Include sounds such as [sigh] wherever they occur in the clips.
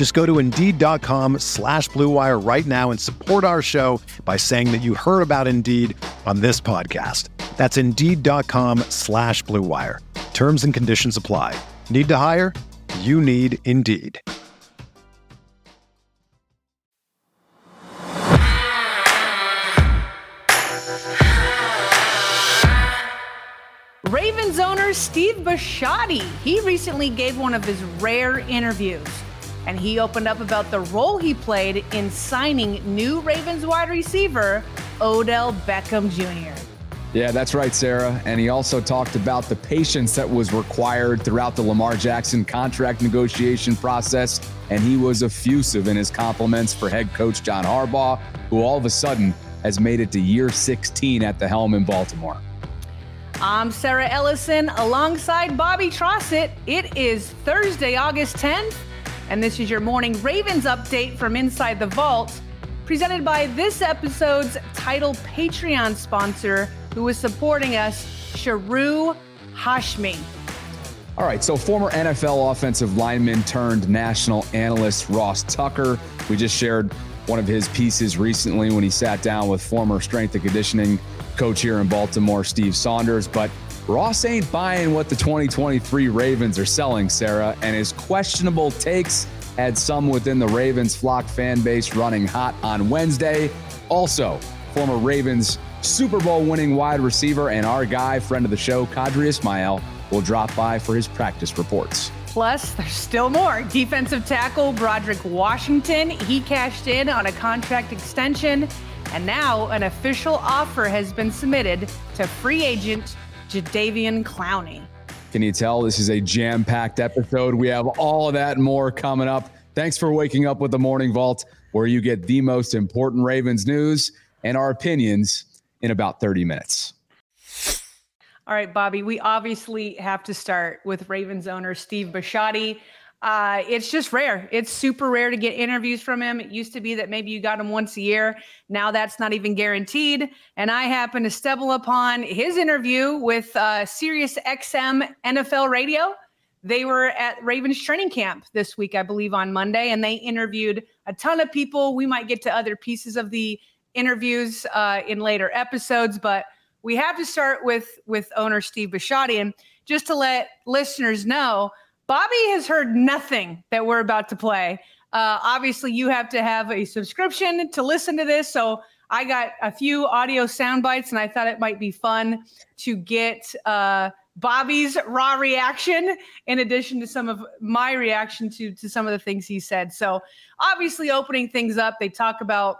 Just go to Indeed.com slash BlueWire right now and support our show by saying that you heard about Indeed on this podcast. That's Indeed.com slash BlueWire. Terms and conditions apply. Need to hire? You need Indeed. Ravens owner Steve Bisciotti. He recently gave one of his rare interviews, and he opened up about the role he played in signing new Ravens wide receiver Odell Beckham Jr. Yeah, that's right, Sarah. And he also talked about the patience that was required throughout the Lamar Jackson contract negotiation process. And he was effusive in his compliments for head coach John Harbaugh, who all of a sudden has made it to year 16 at the helm in Baltimore. I'm Sarah Ellison alongside Bobby Trossett. It is Thursday, August 10th, and this is your morning Ravens update from Inside the Vault, presented by this episode's title Patreon sponsor, who is supporting us, Sharu Hashmi. All right, so former NFL offensive lineman turned national analyst Ross Tucker. We just shared one of his pieces recently when he sat down with former strength and conditioning coach here in Baltimore, Steve Saunders. But Ross ain't buying what the 2023 Ravens are selling, Sarah, and his questionable takes had some within the Ravens flock fan base running hot on Wednesday. Also, former Ravens Super Bowl winning wide receiver and our guy, friend of the show, Qadry Ismail, will drop by for his practice reports. Plus, there's still more. Defensive tackle Broderick Washington, he cashed in on a contract extension. And now an official offer has been submitted to free agent Jadeveon Clowney. Can you tell this is a jam packed episode? We have all of that and more coming up. Thanks for waking up with the Morning Vault, where you get the most important Ravens news and our opinions in about 30 minutes. All right, Bobby, we obviously have to start with Ravens owner Steve Bisciotti. Uh, it's just rare. It's super rare to get interviews from him. It used to be that maybe you got him once a year. Now that's not even guaranteed. And I happened to stumble upon his interview with uh, Sirius XM NFL Radio. They were at Ravens training camp this week, I believe, on Monday, and they interviewed a ton of people. We might get to other pieces of the interviews uh, in later episodes, but we have to start with with owner Steve Bisciotti. And just to let listeners know, Bobby has heard nothing that we're about to play. Uh, obviously, you have to have a subscription to listen to this. So I got a few audio sound bites, and I thought it might be fun to get uh, Bobby's raw reaction in addition to some of my reaction to to some of the things he said. So obviously, opening things up, they talk about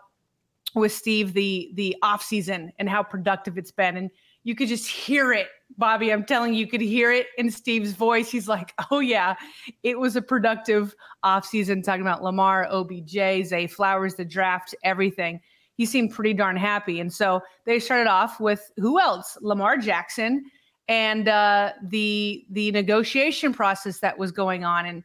with Steve the the off season and how productive it's been, and you could just hear it Bobby, I'm telling you, you could hear it in Steve's voice. He's like, [laughs] oh, yeah, it was a productive offseason talking about Lamar, OBJ, Zay Flowers, the draft, everything. He seemed pretty darn happy. And so they started off with who else? Lamar Jackson and uh, the the negotiation process that was going on. And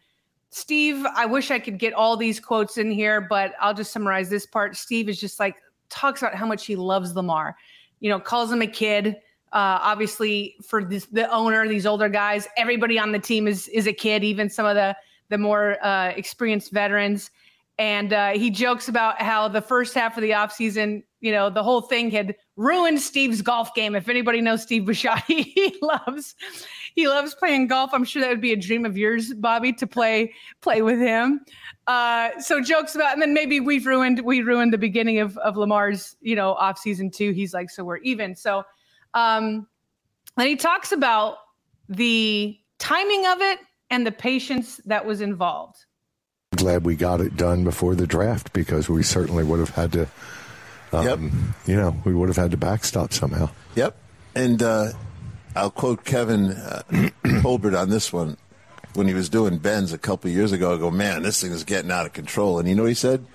Steve, I wish I could get all these quotes in here, but I'll just summarize this part. Steve is just like talks about how much he loves Lamar. You know, calls him a kid uh, obviously, for this, the owner, these older guys, everybody on the team is is a kid, even some of the the more uh, experienced veterans. And uh, he jokes about how the first half of the offseason, you know, the whole thing had ruined Steve's golf game. If anybody knows Steve Bisciotti, [laughs] he loves he loves playing golf. I'm sure that would be a dream of yours, Bobby, to play play with him. Uh, so jokes about, and then maybe we've ruined we ruined the beginning of of Lamar's, you know, off season too. He's like, so we're even. So um, And he talks about the timing of it and the patience that was involved. Glad we got it done before the draft because we certainly would have had to, um, yep. you know, we would have had to backstop somehow. Yep. And uh, I'll quote Kevin uh, [clears throat] Colbert on this one. When he was doing Ben's a couple years ago, I go, man, this thing is getting out of control. And you know what he said?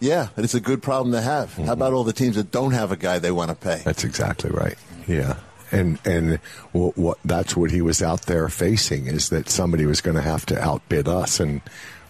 Yeah, it's a good problem to have. Mm-hmm. How about all the teams that don't have a guy they want to pay? That's exactly right. Yeah and and what, what, that's what he was out there facing is that somebody was going to have to outbid us, and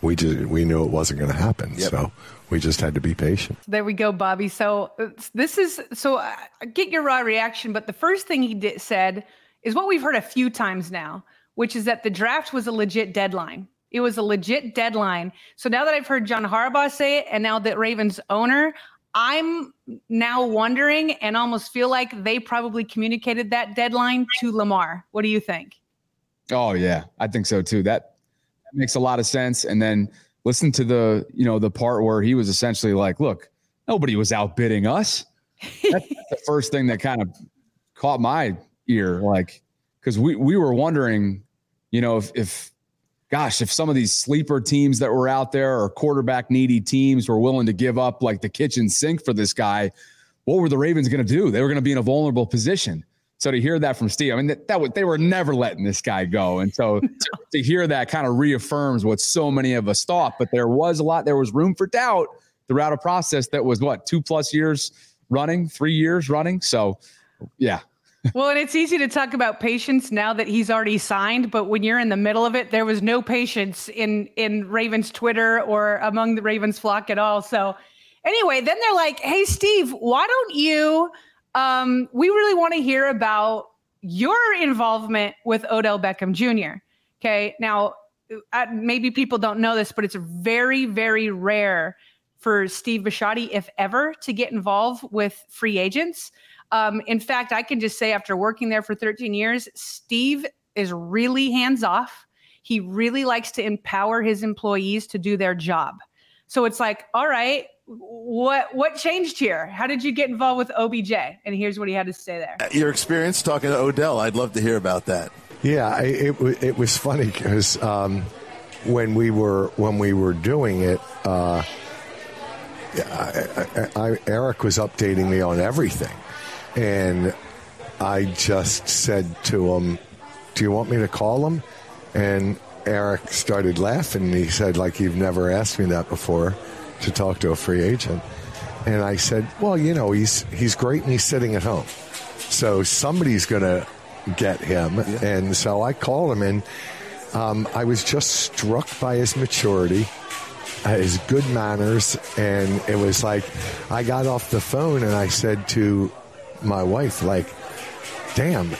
we just we knew it wasn't going to happen. Yep. So we just had to be patient. There we go, Bobby. So uh, this is so I get your raw reaction, but the first thing he did, said is what we've heard a few times now, which is that the draft was a legit deadline. It was a legit deadline. So now that I've heard John Harbaugh say it, and now that Ravens owner, I'm now wondering and almost feel like they probably communicated that deadline to Lamar. What do you think? Oh yeah, I think so too. That, that makes a lot of sense. And then listen to the you know the part where he was essentially like, "Look, nobody was outbidding us." [laughs] That's the first thing that kind of caught my ear, like because we we were wondering, you know, if if gosh, if some of these sleeper teams that were out there or quarterback needy teams were willing to give up like the kitchen sink for this guy, what were the Ravens going to do? They were going to be in a vulnerable position. So to hear that from Steve, I mean, that, that they were never letting this guy go. And so [laughs] to hear that kind of reaffirms what so many of us thought. But there was a lot, there was room for doubt throughout a process that was what, two plus years running, three years running. So yeah, well, and it's easy to talk about patience now that he's already signed, but when you're in the middle of it, there was no patience in in Ravens Twitter or among the Ravens flock at all. So, anyway, then they're like, "Hey, Steve, why don't you? Um, we really want to hear about your involvement with Odell Beckham Jr." Okay, now uh, maybe people don't know this, but it's very, very rare for Steve Bisciotti, if ever, to get involved with free agents. Um, in fact, I can just say after working there for 13 years, Steve is really hands off. He really likes to empower his employees to do their job. So it's like, all right, what what changed here? How did you get involved with OBJ? And here's what he had to say there. Uh, your experience talking to Odell, I'd love to hear about that. Yeah, it it, it was funny because um, when we were when we were doing it, uh, I, I, I, Eric was updating me on everything. And I just said to him, Do you want me to call him? And Eric started laughing. He said, like, you've never asked me that before to talk to a free agent. And I said, well, you know, he's he's great and he's sitting at home. So somebody's going to get him. Yeah. And so I called him and um, I was just struck by his maturity, his good manners. And it was like, I got off the phone and I said to my wife, like, damn,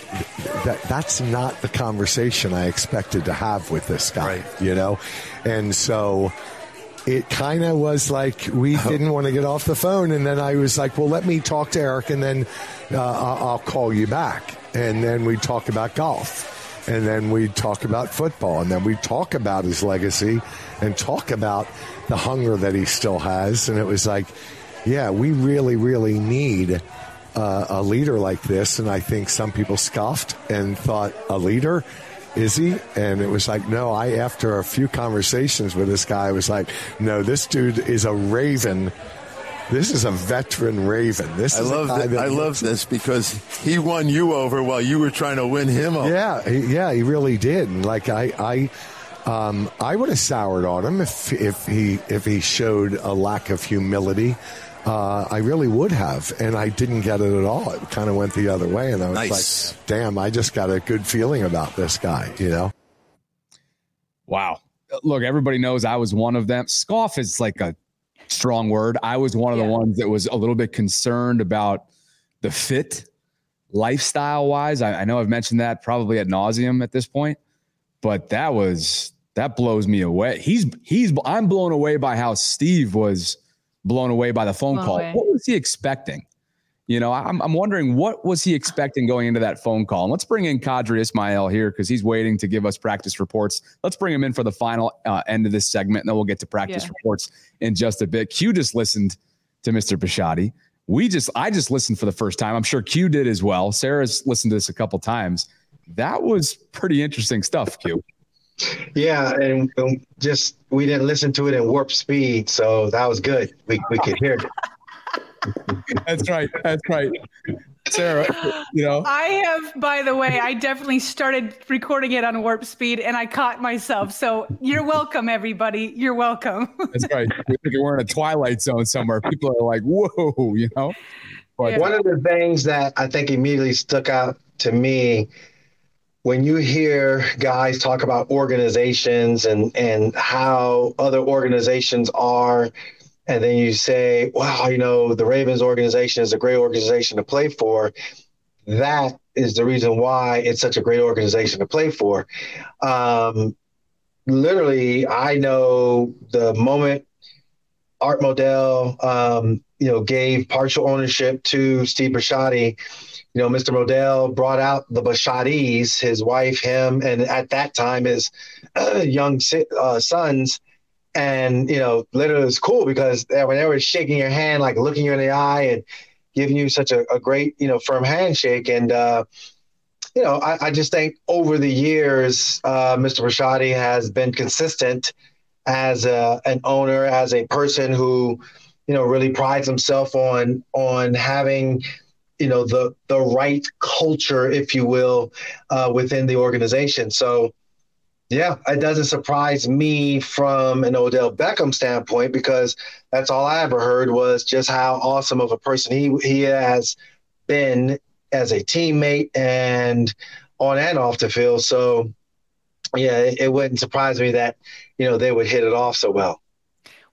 that that's not the conversation I expected to have with this guy, right. you know? And so it kind of was like we [laughs] didn't want to get off the phone. And then I was like, well, let me talk to Eric and then uh, I'll call you back. And then we talk about golf. And then we talk about football. And then we talk about his legacy and talk about the hunger that he still has. And it was like, yeah, we really, really need uh, a leader like this. And I think some people scoffed and thought, a leader? Is he? And it was like, no, I, after a few conversations with this guy, I was like, no, this dude is a raven. This is a veteran Raven. This I love that, I love this because he won you over while you were trying to win him over. Yeah, he, yeah, he really did. And like I, I, um, I would have soured on him if if he if he showed a lack of humility uh, I really would have, and I didn't get it at all. It kind of went the other way, and I was nice. like, "Damn, I just got a good feeling about this guy," you know. Wow. Look, everybody knows I was one of them. Scoff is like a strong word. I was one of yeah. the ones that was a little bit concerned about the fit, lifestyle wise. I, I know I've mentioned that probably at nauseum at this point, but that was that blows me away. He's he's I'm blown away by how Steve was blown away by the phone blown call. Away. What was he expecting? You know, I'm, I'm wondering what was he expecting going into that phone call. And let's bring in Qadry Ismail here because he's waiting to give us practice reports. Let's bring him in for the final uh, end of this segment, and then we'll get to practice yeah. reports in just a bit. Q just listened to Mr. Bisciotti. we just I just listened for the first time. I'm sure Q did as well. Sarah's listened to this a couple times. That was pretty interesting stuff, Q. Yeah, and, and just we didn't listen to it in warp speed, so that was good. We we could hear it. That's right. That's right. Sarah, you know. I have, by the way, I definitely started recording it on warp speed and I caught myself. So you're welcome, everybody. You're welcome. That's right. [laughs] We're in a twilight zone somewhere. People are like, whoa, you know. But yeah. one of the things that I think immediately stuck out to me when you hear guys talk about organizations and and how other organizations are and then you say, wow, you know, the Ravens organization is a great organization to play for. That is the reason why it's such a great organization to play for. Um, literally, I know the moment Art Modell, um, you know, gave partial ownership to Steve Bisciotti, you know, Mr. Modell brought out the Bisciottis, his wife, him, and at that time his uh, [clears throat] young uh, sons – and you know, literally, it was cool because when they were shaking your hand, like looking you in the eye and giving you such a, a great, you know, firm handshake. And uh, you know, I, I, just think over the years, uh, Mr. Bisciotti has been consistent as a, an owner, as a person who, you know, really prides himself on on having you know the the right culture, if you will, uh, within the organization. So yeah, it doesn't surprise me from an Odell Beckham standpoint because that's all I ever heard was just how awesome of a person he he has been as a teammate and on and off the field. So yeah, it, it wouldn't surprise me that you know they would hit it off so well.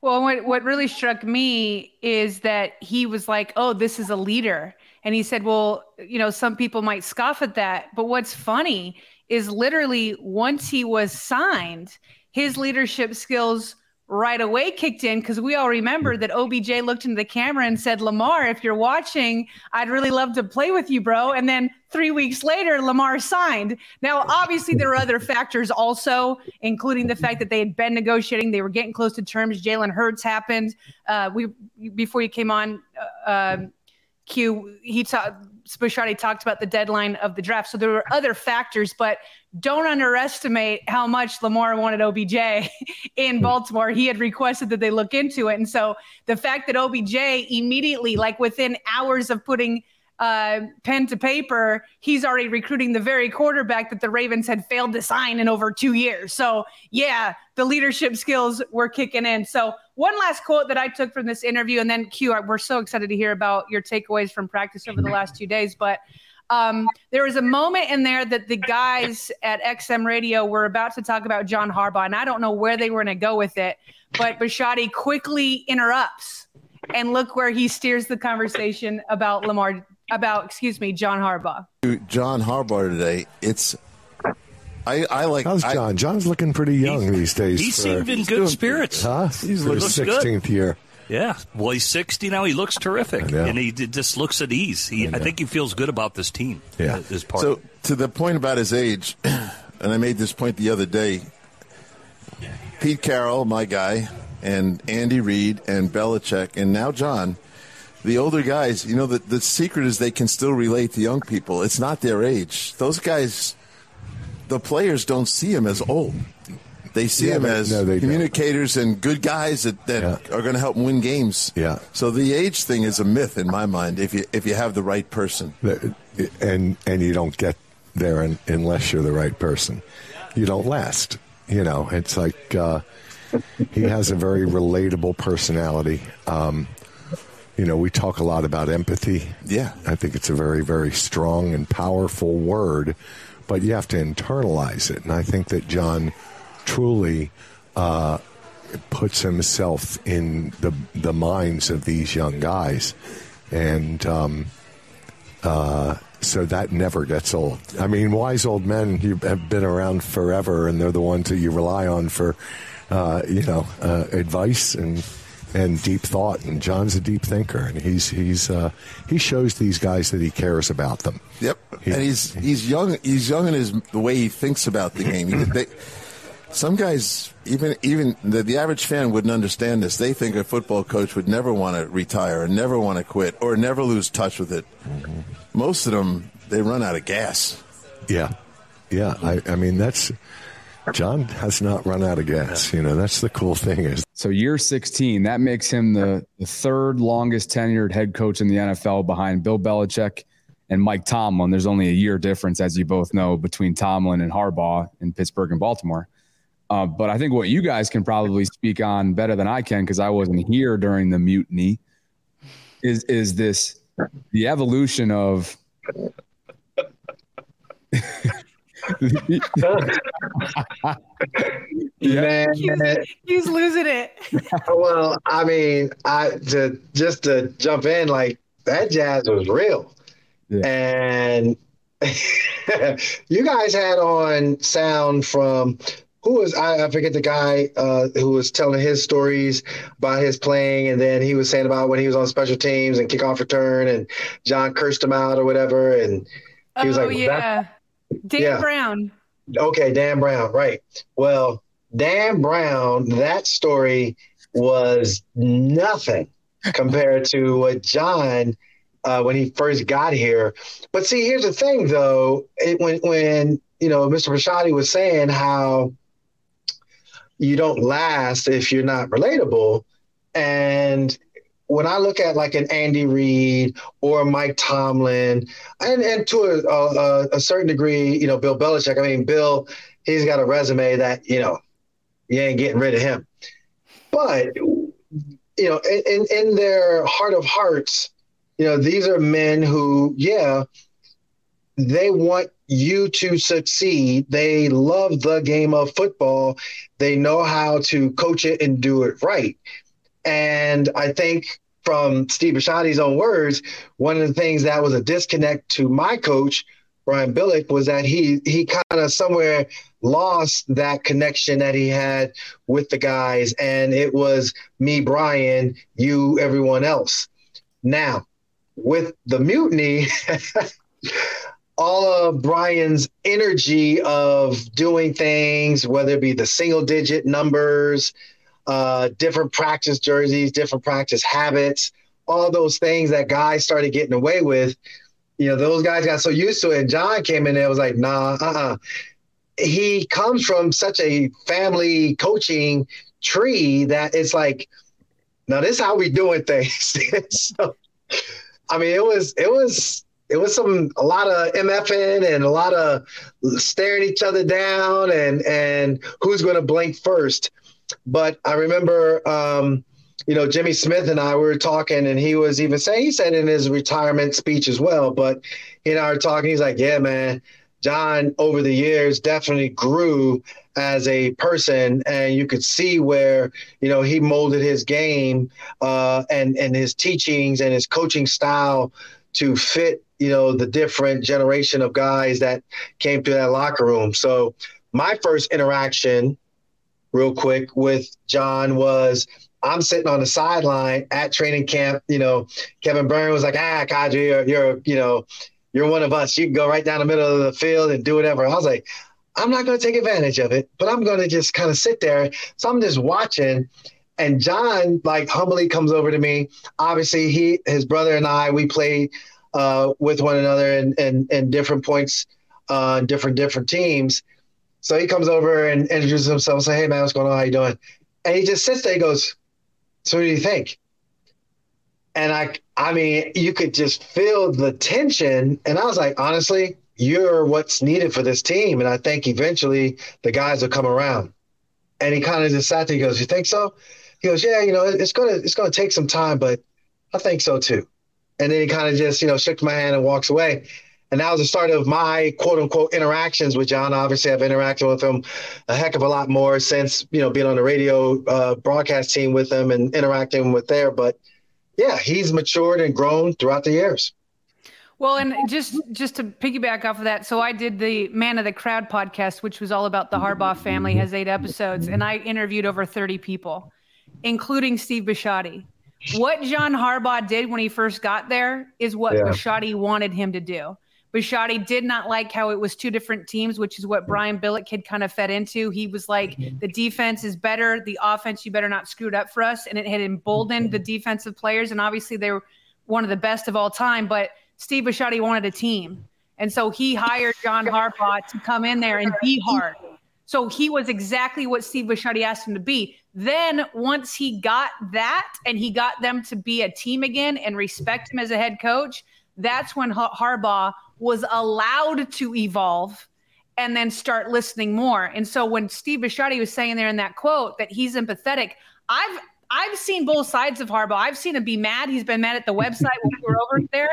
Well, what what really struck me is that he was like, "Oh, this is a leader," and he said, "Well, you know, some people might scoff at that, but what's funny is literally once he was signed, his leadership skills right away kicked in because we all remember that OBJ looked into the camera and said, Lamar, if you're watching, I'd really love to play with you, bro. And then three weeks later, Lamar signed. Now, obviously, there are other factors also, including the fact that they had been negotiating, they were getting close to terms. Jalen Hurts happened. Uh, we before you came on, uh, um, Q, he talked Bisciotti talked about the deadline of the draft. So there were other factors, but don't underestimate how much Lamar wanted OBJ [laughs] in. Baltimore. He had requested that they look into it. And so the fact that OBJ immediately, like within hours of putting uh, pen to paper, he's already recruiting the very quarterback that the Ravens had failed to sign in over two years. So, yeah, the leadership skills were kicking in. So, one last quote that I took from this interview, and then Q, we're so excited to hear about your takeaways from practice over the last two days. But um, there was a moment in there that the guys at XM Radio were about to talk about John Harbaugh, and I don't know where they were going to go with it, but Bisciotti quickly interrupts, and look where he steers the conversation about Lamar about, excuse me, John Harbaugh. John Harbaugh today. It's I, I like. How's John? I, John's looking pretty young these days. He for, seemed in good doing, spirits. Huh? He's for his sixteenth year. Yeah, well, he's sixty now. He looks terrific, and he just looks at ease. He, I, I, think he feels good about this team. Yeah, uh, his part. So to the point about his age, [clears throat] and I made this point the other day. Pete Carroll, my guy, and Andy Reid and Belichick, and now John the older guys, you know, the, the secret is they can still relate to young people. It's not their age. Those guys, the players don't see him as old. They see yeah, them as no, communicators don't. and good guys that, that yeah. are going to help them win games. Yeah. So the age thing is a myth in my mind. If you if you have the right person, and and you don't get there unless you're the right person, you don't last. You know, it's like uh, he has a very relatable personality. Um, you know, we talk a lot about empathy. Yeah. I think it's a very, very strong and powerful word, but you have to internalize it. And I think that John truly uh, puts himself in the, the minds of these young guys. And um, uh, so that never gets old. I mean, wise old men you have been around forever, and they're the ones that you rely on for, uh, you know, uh, advice and and deep thought. And John's a deep thinker, and he's he's uh, he shows these guys that he cares about them. Yep, he, and he's he's young. He's young in his the way he thinks about the game. They, some guys, even even the, the average fan wouldn't understand this. They think a football coach would never want to retire, or never want to quit, or never lose touch with it. Mm-hmm. Most of them, they run out of gas. Yeah, yeah. I, I mean, that's John has not run out of gas. You know, that's the cool thing is. So year 16, that makes him the, the third longest tenured head coach in the NFL behind Bill Belichick and Mike Tomlin. There's only a year difference, as you both know, between Tomlin and Harbaugh in Pittsburgh and Baltimore. Uh, but I think what you guys can probably speak on better than I can, because I wasn't here during the mutiny, is is this the evolution of [laughs] Man, he's, losing it. [laughs] well, I mean, I to just to jump in, like that jazz was real, yeah. and [laughs] you guys had on sound from who was I, I forget the guy uh, who was telling his stories about his playing, and then he was saying about when he was on special teams and kickoff return, and John cursed him out or whatever, and he was oh, like, "Yeah, Dan yeah. Brown." Okay, Dan Brown, right? Well, Dan Brown, that story was nothing compared to what John. Uh, when he first got here, but see, here's the thing, though. It, when when you know Mr. Bisciotti was saying how you don't last if you're not relatable. And when I look at like an Andy Reid or Mike Tomlin, and, and to a, a, a, certain degree, you know, Bill Belichick, I mean, Bill, he's got a resume that, you know, you ain't getting rid of him. But, you know, in, in their heart of hearts, you know, these are men who, yeah, they want you to succeed. They love the game of football. They know how to coach it and do it right. And I think from Steve Bisciotti's own words, one of the things that was a disconnect to my coach, Brian Billick, was that he he kind of somewhere lost that connection that he had with the guys. And it was me, Brian, you, everyone else. Now, with the mutiny, [laughs] all of Brian's energy of doing things, whether it be the single digit numbers, uh, different practice jerseys, different practice habits, all those things that guys started getting away with. You know, those guys got so used to it. And John came in there was like, nah, uh uh-uh. uh He comes from such a family coaching tree that it's like, now this is how we doing things. [laughs] so, I mean, it was, it was, it was some a lot of mfing and a lot of staring each other down and and who's going to blink first. But I remember, um, you know, Jimmy Smith and I we were talking, and he was even saying he said in his retirement speech as well. But he and I were talking. He's like, "Yeah, man." John, over the years, definitely grew as a person, and you could see where you know he molded his game uh, and and his teachings and his coaching style to fit you know the different generation of guys that came through that locker room. So my first interaction, real quick, with John was I'm sitting on the sideline at training camp. You know, Kevin Byrne was like, "Ah, Qadry, you're, you're you know, you're one of us. You can go right down the middle of the field and do whatever." I was like. I'm not going to take advantage of it, but I'm going to just kind of sit there. So I'm just watching, and John like humbly comes over to me. Obviously, he, his brother, and I, we played uh, with one another and and and different points uh, different different teams. So he comes over and introduces himself, and say, "Hey man, what's going on? How you doing?" And he just sits there. He goes, "So what do you think?" And I, I mean, you could just feel the tension. And I was like, honestly, you're what's needed for this team. And I think eventually the guys will come around. And he kind of just sat there. He goes, "You think so?" He goes, "Yeah, you know, it's gonna it's gonna take some time, but I think so too." And then he kind of just, you know, shook my hand and walks away. And that was the start of my quote unquote interactions with John. Obviously, I've interacted with him a heck of a lot more since, you know, being on the radio uh, broadcast team with him and interacting with there. But yeah, he's matured and grown throughout the years. Well, and just just to piggyback off of that, so I did the Man of the Crowd podcast, which was all about the Harbaugh family, has eight episodes, and I interviewed over 30 people, including Steve Bisciotti what John Harbaugh did when he first got there is what yeah. Bisciotti wanted him to do. Bisciotti did not like how it was two different teams, which is what Brian Billick had kind of fed into. He was like, mhm. the defense is better, the offense, you better not screw it up for us. And it had emboldened the defensive players. And obviously, they were one of the best of all time. But Steve Bisciotti wanted a team. And so he hired John Harbaugh to come in there and be hard. So he was exactly what Steve Bisciotti asked him to be. Then once he got that and he got them to be a team again and respect him as a head coach, that's when Harbaugh was allowed to evolve and then start listening more. And so when Steve Bisciotti was saying there in that quote that he's empathetic, I've I've seen both sides of Harbaugh. I've seen him be mad. He's been mad at the website when we were over there.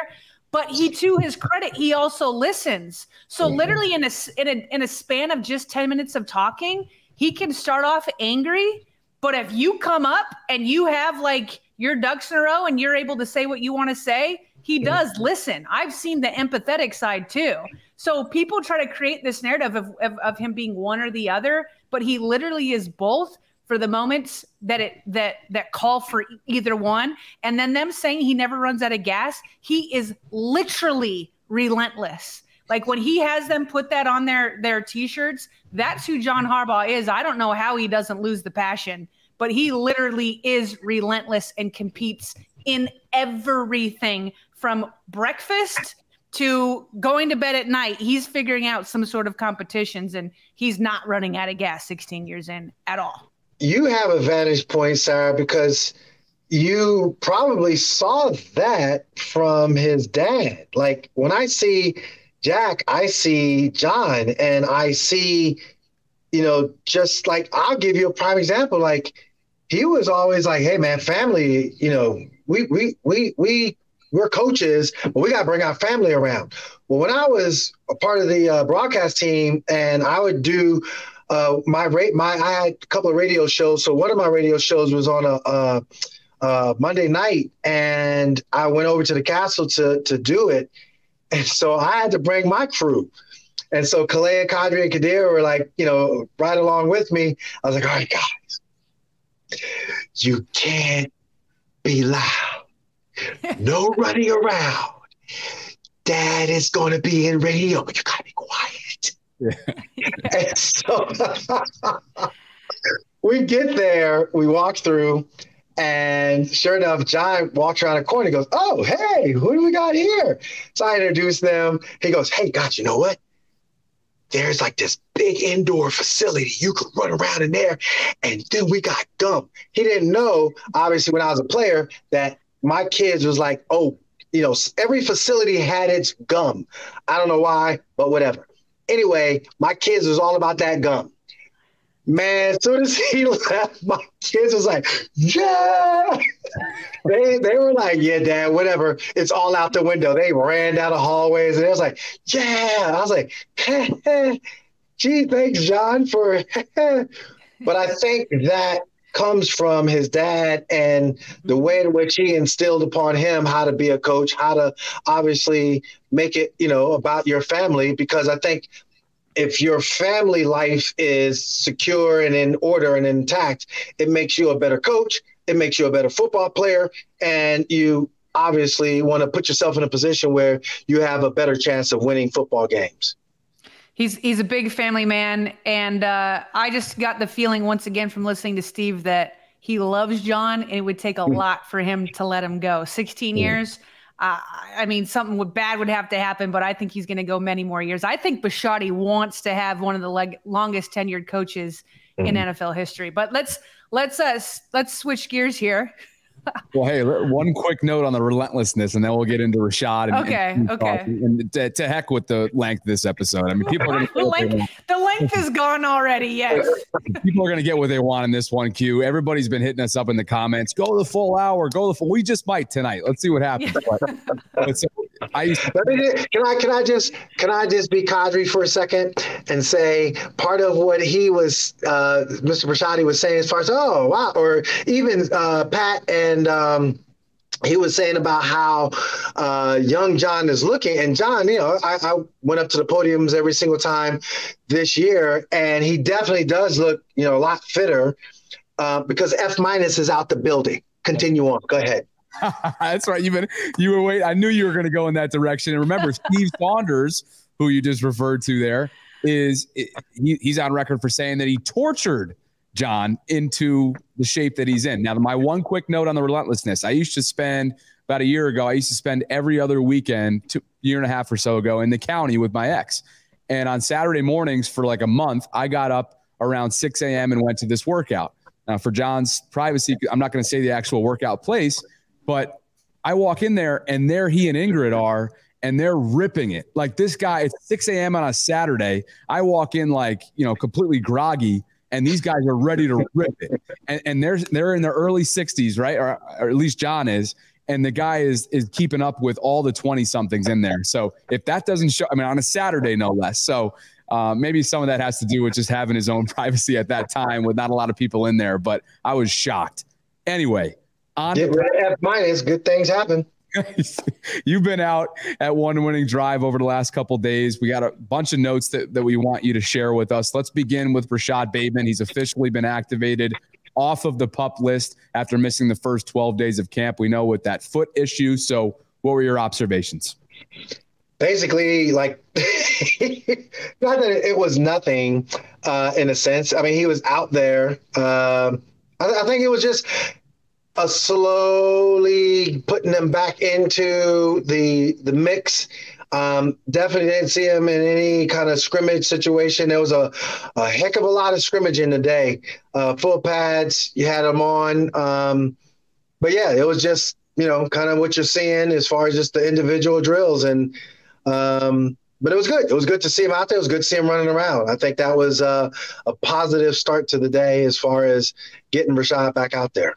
But he, to his credit, he also listens. So mm-hmm. literally in a in a in a span of just ten minutes of talking, he can start off angry. But if you come up and you have like your ducks in a row and you're able to say what you want to say, he does listen. I've seen the empathetic side too. So people try to create this narrative of, of, of, him being one or the other, but he literally is both for the moments that it that that call for either one. And then them saying he never runs out of gas, he is literally relentless. Like when he has them put that on their their t-shirts, that's who John Harbaugh is. I don't know how he doesn't lose the passion, but he literally is relentless and competes in everything from breakfast to going to bed at night, he's figuring out some sort of competitions and he's not running out of gas 16 years in at all. You have a vantage point, Sarah, because you probably saw that from his dad. Like when I see Jack, I see John and I see, you know, just like I'll give you a prime example. Like he was always like, hey man, family, you know, we we we we we're coaches, but we got to bring our family around. Well, when I was a part of the uh, broadcast team, and I would do uh, my rate, my I had a couple of radio shows. So one of my radio shows was on a, a, Monday night, and I went over to the castle to to do it, and so I had to bring my crew. And so Kalea, Kadri, and Kadir were like, you know, right along with me. I was like, all right, guys, you can't be loud [laughs] no running around. Dad is going to be in radio, but you got to be quiet. Yeah. [laughs] and so we get there, we walk through, and sure enough, John walks around a corner. Goes, Oh, hey, who do we got here? So I introduce them. He goes, Hey, guys, you know what? There's like this big indoor facility. You could run around in there. And then we got gum. He didn't know, obviously, when I was a player, that my kids was like, oh, you know, every facility had its gum. I don't know why, but whatever. Anyway, my kids was all about that gum. Man, as soon as [laughs] he left, my kids was like, yeah. they they were like, yeah, dad, whatever. It's all out the window. They ran down the hallways and it was like, yeah. I was like, [laughs] gee, thanks, John, for [laughs] but I think that comes from his dad and the way in which he instilled upon him how to be a coach, how to obviously make it, you know, about your family. Because I think if your family life is secure and in order and intact, it makes you a better coach. It makes you a better football player. And you obviously want to put yourself in a position where you have a better chance of winning football games. He's he's a big family man, and uh, I just got the feeling once again from listening to Steve that he loves John, and it would take a mm. lot for him to let him go. 16 mm. years. Uh, I mean, something would, bad would have to happen, but I think he's going to go many more years. I think Bisciotti wants to have one of the leg- longest tenured coaches mm. in NFL history. But let's let's uh, let's switch gears here [laughs] [laughs] well, hey, one quick note on the relentlessness, and then we'll get into Rashad. And, okay, and okay. And to, to, heck with the length of this episode. I mean, people are going [laughs] the length. The length is gone already. Yes. [laughs] People are going to get what they want in this one. Q. Everybody's been hitting us up in the comments. Go the full hour. Go the full. We just might tonight. Let's see what happens. but, but so, I used to- can I can I just can I just be Qadry for a second and say part of what he was uh, Mr. Bisciotti was saying as far as oh wow or even uh, Pat and um, he was saying about how uh, young John is looking. And John, you know, I, I, went up to the podiums every single time this year, and he definitely does look, you know, a lot fitter uh, because F minus is out the building. Continue on. Go ahead. [laughs] That's right. You've been you were wait. I knew you were going to go in that direction. And remember, Steve [laughs] Saunders, who you just referred to there, is he, he's on record for saying that he tortured John into the shape that he's in. Now, my one quick note on the relentlessness. I used to spend about a year ago. I used to spend every other weekend, two, year and a half or so ago, in the county with my ex. And on Saturday mornings for like a month, I got up around 6 a.m. and went to this workout. Now, for John's privacy, I'm not going to say the actual workout place, but I walk in there and there he and Ingrid are, and they're ripping it. Like this guy, it's 6 a.m. on a Saturday. I walk in like, you know, completely groggy, and these guys are ready to rip it. And, and they're they're in their early 60s, right? Or, or at least John is. And the guy is is keeping up with all the 20 somethings in there. So if that doesn't show, I mean, on a Saturday, no less. So uh, maybe some of that has to do with just having his own [laughs] privacy at that time with not a lot of people in there, but I was shocked. Anyway, on Get of F minus, good things happen. [laughs] You've been out at one winning drive over the last couple days. We got a bunch of notes that, that we want you to share with us. Let's begin with Rashad Bateman. He's officially been activated off of the pup list after missing the first 12 days of camp. We know with that foot issue. So, what were your observations? basically like [laughs] not that it was nothing uh, in a sense. I mean, he was out there. Um, I, I, think it was just a slowly putting them back into the the mix. Um, definitely didn't see him in any kind of scrimmage situation. There was a, a heck of a lot of scrimmage in the day. Uh, full pads, you had them on. Um, but yeah, it was just you know kind of what you're seeing as far as just the individual drills and um, but it was good. It was good to see him out there. It was good to see him running around. I think that was uh, a positive start to the day as far as getting Rashad back out there.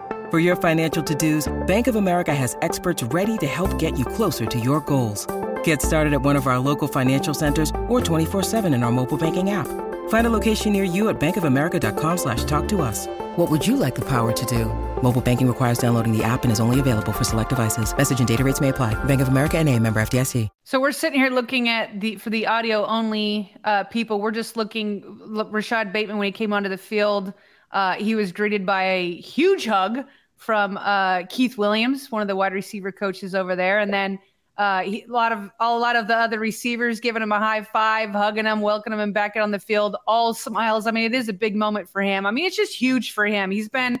For your financial to-dos, Bank of America has experts ready to help get you closer to your goals. Get started at one of our local financial centers or 24-7 in our mobile banking app. Find a location near you at bankofamerica.com slash talk to us. What would you like the power to do? Mobile banking requires downloading the app and is only available for select devices. Message and data rates may apply. Bank of America and a member FDIC. So we're sitting here looking at the, for the audio only uh, people, we're just looking, Rashad Bateman, when he came onto the field, uh, he was greeted by a huge hug from uh, Keith Williams, one of the wide receiver coaches over there, and then uh, he, a lot of a lot of the other receivers giving him a high five, hugging him, welcoming him back out on the field, all smiles. I mean, it is a big moment for him. I mean, it's just huge for him. He's been,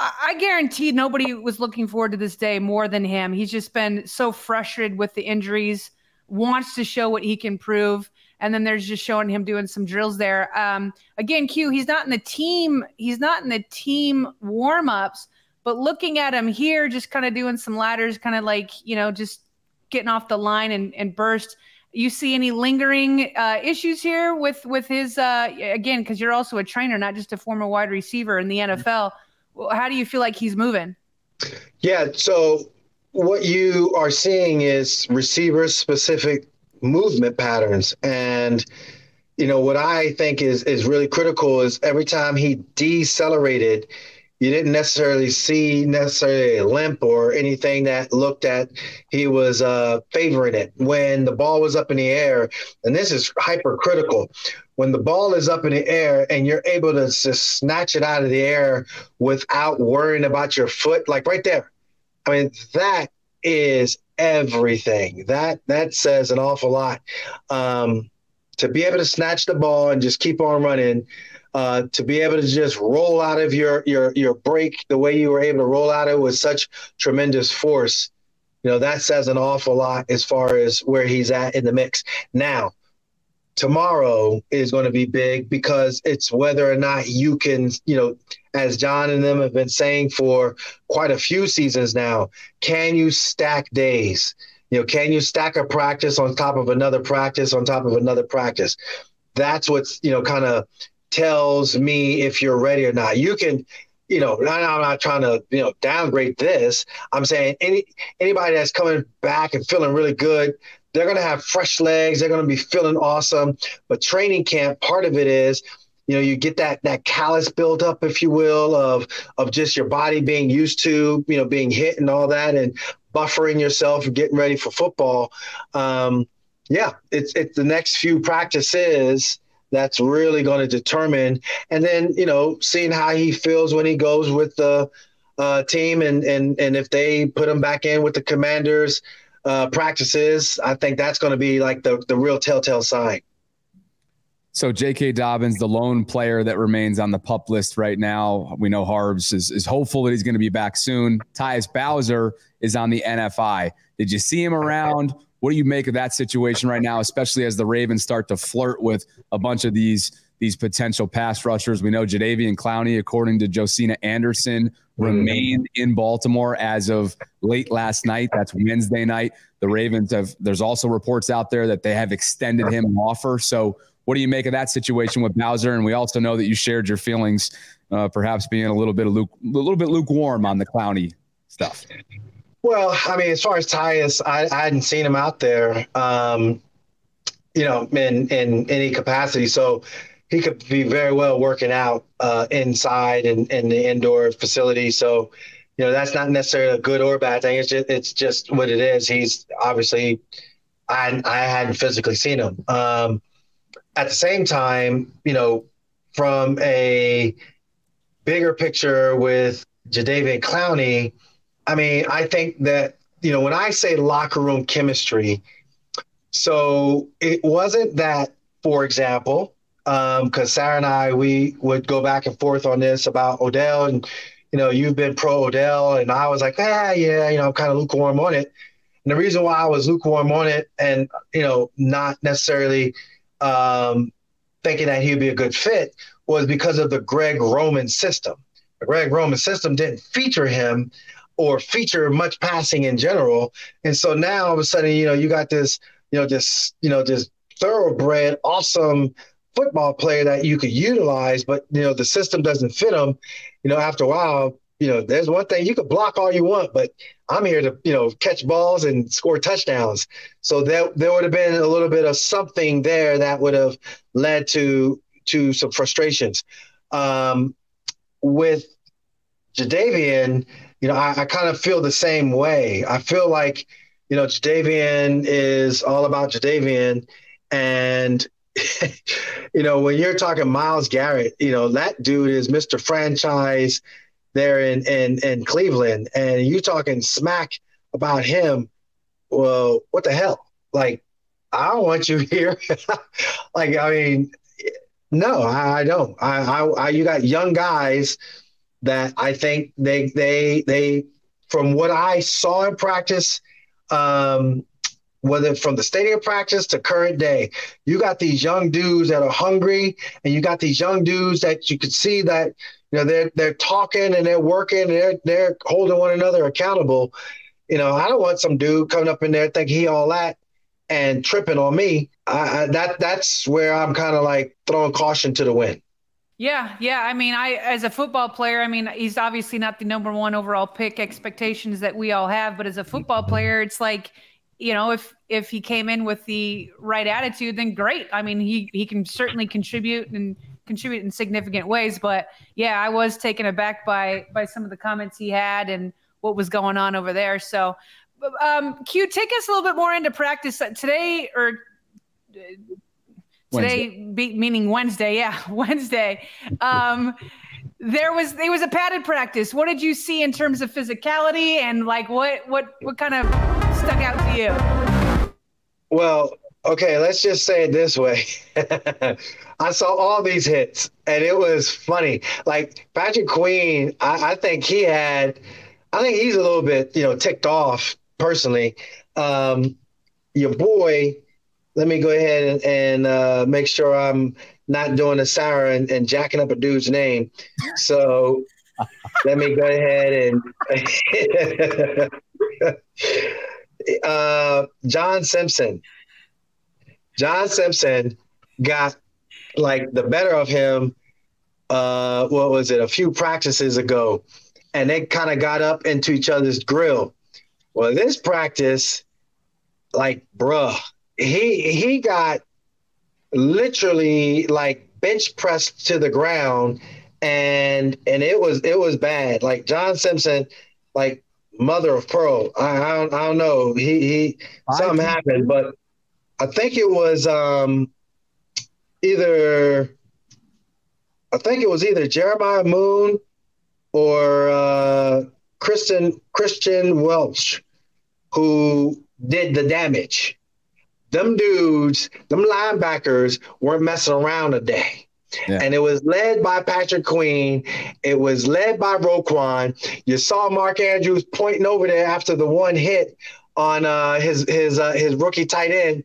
I, guarantee, nobody was looking forward to this day more than him. He's just been so frustrated with the injuries, wants to show what he can prove and then there's just showing him doing some drills there. Um, again, Q, he's not in the team. He's not in the team warm ups, but looking at him here, just kind of doing some ladders, kind of like you know, just getting off the line and, and burst. You see any lingering uh, issues here with with his uh, again? Because you're also a trainer, not just a former wide receiver in the NFL. How do you feel like he's moving? Yeah. So what you are seeing is receiver specific movement patterns. And, you know, what I think is is really critical is every time he decelerated, you didn't necessarily see necessarily a limp or anything that looked at he was uh, favoring it when the ball was up in the air. And this is hypercritical. When the ball is up in the air and you're able to just snatch it out of the air without worrying about your foot, like right there. I mean, that is everything. That that says an awful lot. Um, to be able to snatch the ball and just keep on running uh, to be able to just roll out of your your your break the way you were able to roll out of it with such tremendous force, you know that says an awful lot as far as where he's at in the mix. Now, tomorrow is going to be big because it's whether or not you can, you know, as John and them have been saying for quite a few seasons now, can you stack days? You know, can you stack a practice on top of another practice on top of another practice? That's what's, you know, kind of tells me if you're ready or not. You can, you know, I'm not trying to, you know, downgrade this. I'm saying any anybody that's coming back and feeling really good, they're to have fresh legs. They're to be feeling awesome. But training camp, part of it is, you know, you get that that callus built up, if you will, of of just your body being used to, you know, being hit and all that, and buffering yourself getting ready for football. Um, yeah, it's it's the next few practices that's really going to determine. And then, you know, seeing how he feels when he goes with the uh, team and, and, and if they put him back in with the commanders uh, practices, I think that's going to be like the, the real telltale sign. So J.K. Dobbins, the lone player that remains on the pup list right now. We know Harbs is, is hopeful that he's going to be back soon. Tyus Bowser is on the NFI. Did you see him around? What do you make of that situation right now, especially as the Ravens start to flirt with a bunch of these these potential pass rushers? We know Jadeveon Clowney, according to Josina Anderson, remained in Baltimore as of late last night. That's Wednesday night. The Ravens have. There's also reports out there that they have extended him an offer. So, what do you make of that situation with Bowser? And we also know that you shared your feelings, uh, perhaps being a little bit luke, a little bit lukewarm on the Clowney stuff. Well, I mean, as far as Tyus, I, I hadn't seen him out there, um, you know, in in any capacity. So he could be very well working out uh, inside and in, in the indoor facility. So, you know, that's not necessarily a good or bad thing. It's just it's just what it is. He's obviously, I I hadn't physically seen him. Um, at the same time, you know, from a bigger picture with Jadeveon Clowney I mean, I think that, you know, when I say locker room chemistry, so it wasn't that, for example, because um, Sarah and I, we would go back and forth on this about Odell, and, you know, you've been pro Odell, and I was like, ah, yeah, you know, I'm kind of lukewarm on it. And the reason why I was lukewarm on it and, you know, not necessarily um, thinking that he'd be a good fit was because of the Greg Roman system. The Greg Roman system didn't feature him or feature much passing in general. And so now all of a sudden, you know, you got this, you know, this, you know, this thoroughbred, awesome football player that you could utilize, but you know, the system doesn't fit him. You know, after a while, you know, there's one thing you could block all you want, but I'm here to, you know, catch balls and score touchdowns. So there, there would have been a little bit of something there that would have led to to some frustrations. Um, with Jadeveon, you know, I, I kind of feel the same way. I feel like, you know, Jadeveon is all about Jadeveon. And, [laughs] you know, when you're talking Myles Garrett, you know, that dude is Mr. Franchise there in, in, in Cleveland. And you talking smack about him. Well, what the hell? Like, I don't want you [laughs] here. like, I mean, no, I, I don't. I, I, I, you got young guys that I think they they they from what I saw in practice, um, whether from the stadium practice to current day, you got these young dudes that are hungry, and you got these young dudes that you could see that you know they're they're talking and they're working and they're they're holding one another accountable. You know, I don't want some dude coming up in there thinking he all that and tripping on me. I, I, that that's where I'm kind of like throwing caution to the wind. Yeah, yeah. I mean, I as a football player, I mean, he's obviously not the number one overall pick expectations that we all have, but as a football player, it's like, you know, if if he came in with the right attitude, then great. I mean, he he can certainly contribute and contribute in significant ways. But yeah, I was taken aback by by some of the comments he had and what was going on over there. So, um, Q, take us a little bit more into practice today or uh, today, be, meaning Wednesday. Yeah, [laughs] Wednesday. Um, there was it was a padded practice. What did you see in terms of physicality and like what what what kind of stuck out to you? Well, okay, let's just say it this way. [laughs] I saw all these hits and it was funny. Like Patrick Queen, I, I, think he had, I think he's a little bit, you know, ticked off personally. Um, your boy, let me go ahead and, and uh, make sure I'm not doing a Sarah and, and jacking up a dude's name. So [laughs] let me go ahead and [laughs] uh, John Simpson. John Simpson got like the better of him. Uh, what was it? A few practices ago, and they kind of got up into each other's grill. Well, this practice, like, bruh, he he got literally like bench pressed to the ground, and and it was it was bad. Like John Simpson, like mother of pearl. I, I don't I don't know. He he something happened, but I think it was um, either I think it was either Jeremiah Moon or uh, Kristen Kristian Welch who did the damage. Them dudes, them linebackers weren't messing around today. Yeah. And it was led by Patrick Queen. It was led by Roquan. You saw Mark Andrews pointing over there after the one hit on uh, his his uh, his rookie tight end,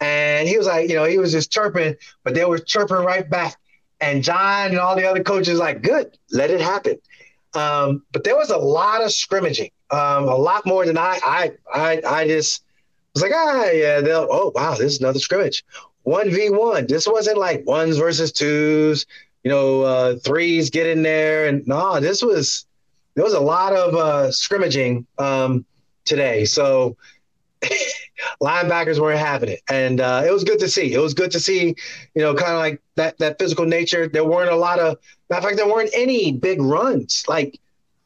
and he was like, you know, he was just chirping, but they were chirping right back. And John and all the other coaches like, good, let it happen. Um, but there was a lot of scrimmaging, um, a lot more than I, I, I, I just was like, ah, yeah, they'll, oh, wow, this is another scrimmage. 1v1. This wasn't like ones versus twos, you know, uh, threes get in there. And no, this was, there was a lot of uh, scrimmaging um, today. So [laughs] linebackers weren't having it, and uh, it was good to see. It was good to see, you know, kind of like that that physical nature. There weren't a lot of, matter of fact, there weren't any big runs. Like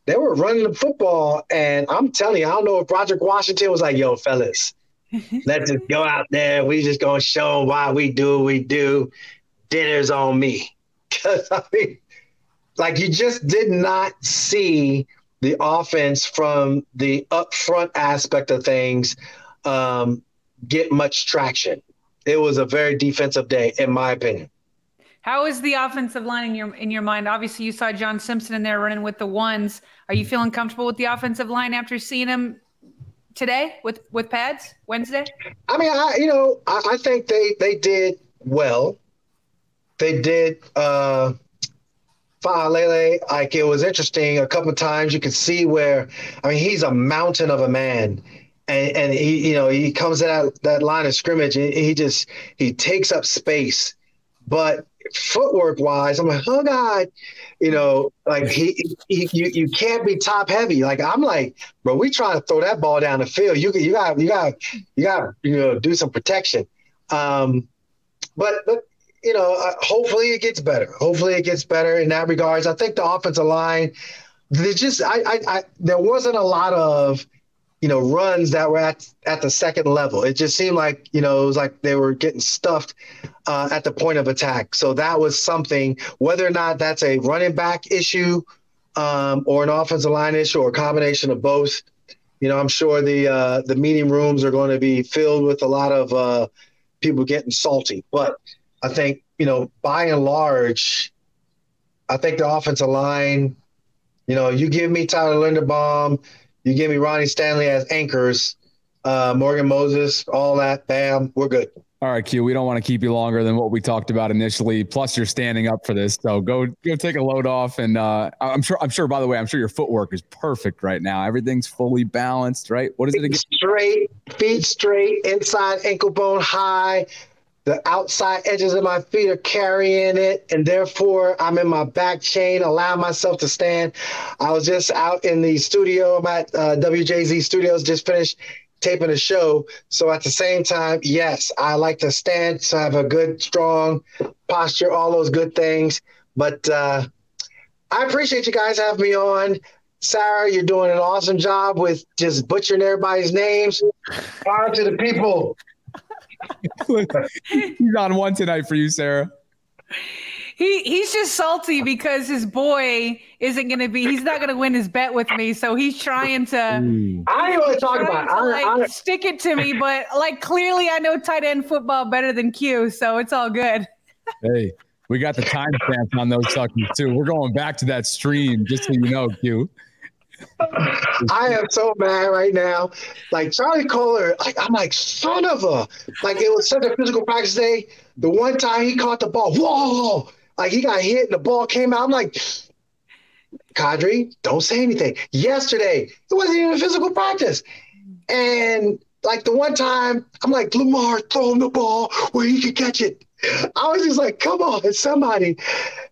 they were running the football, and I'm telling you, I don't know if Roger Washington was like, "Yo, fellas, [laughs] let's just go out there. We just gonna show them why we do what we do. Dinner's on me." [laughs] Because I mean, like you just did not see the offense from the upfront aspect of things um, get much traction. It was a very defensive day, in my opinion. How is the offensive line in your in your mind? Obviously, you saw John Simpson in there running with the ones. Are you feeling comfortable with the offensive line after seeing him today with with pads Wednesday? I mean, I you know I, I think they they did well. They did. uh Like it was interesting. A couple times you could see where, I mean, he's a mountain of a man, and and he you know he comes that that line of scrimmage and he just he takes up space. But footwork wise i'm like oh god. You know like he, he you, you can't be top heavy. Like i'm like bro we trying to throw that ball down the field. You you got you got you got you know do some protection. Um but but you know uh, hopefully it gets better hopefully it gets better in that regards i think the offensive line there's just I, I, I there wasn't a lot of you know, runs that were at at the second level. It just seemed like, you know, it was like they were getting stuffed uh, at the point of attack. So that was something, whether or not that's a running back issue um, or an offensive line issue or a combination of both. You know, I'm sure the uh, the meeting rooms are going to be filled with a lot of uh, people getting salty. But I think, you know, by and large, I think the offensive line, you know, you give me Tyler Linderbaum – you give me Ronnie Stanley as anchors, uh, Morgan Moses, all that. Bam, we're good. All right, Q. We don't want to keep you longer than what we talked about initially. Plus, you're standing up for this, so go go take a load off. And uh, I'm sure. I'm sure. By the way, I'm sure your footwork is perfect right now. Everything's fully balanced, right? What is it again? Straight, feet straight, inside ankle bone high, the outside edges of my feet are carrying it, and therefore I'm in my back chain, allowing myself to stand. I was just out in the studio. I'm at uh, WJZ Studios, just finished taping a show. So at the same time, yes, I like to stand, so I have a good, strong posture, all those good things. But uh, I appreciate you guys having me on. Sarah, you're doing an awesome job with just butchering everybody's names. Power to the people. [laughs] He's on one tonight for you, Sarah. He he's just salty because his boy isn't going to be. He's not going to win his bet with me, so he's trying to. Mm. I ain't want to talk about. It. To, like, I, I, stick it to me, but like clearly, I know tight end football better than Q, so it's all good. hey, we got the timestamps on those suckers too. We're going back to that stream, just so you know, Q. I am so mad right now. Like Charlie Kolar, like I'm like son of a like it was such a physical practice day. The one time he caught the ball, whoa, like he got hit and the ball came out. I'm like, Qadry, don't say anything. Yesterday, it wasn't even physical practice. And like the one time, I'm like, Lamar, throwing the ball where he could catch it. I was just like, come on, somebody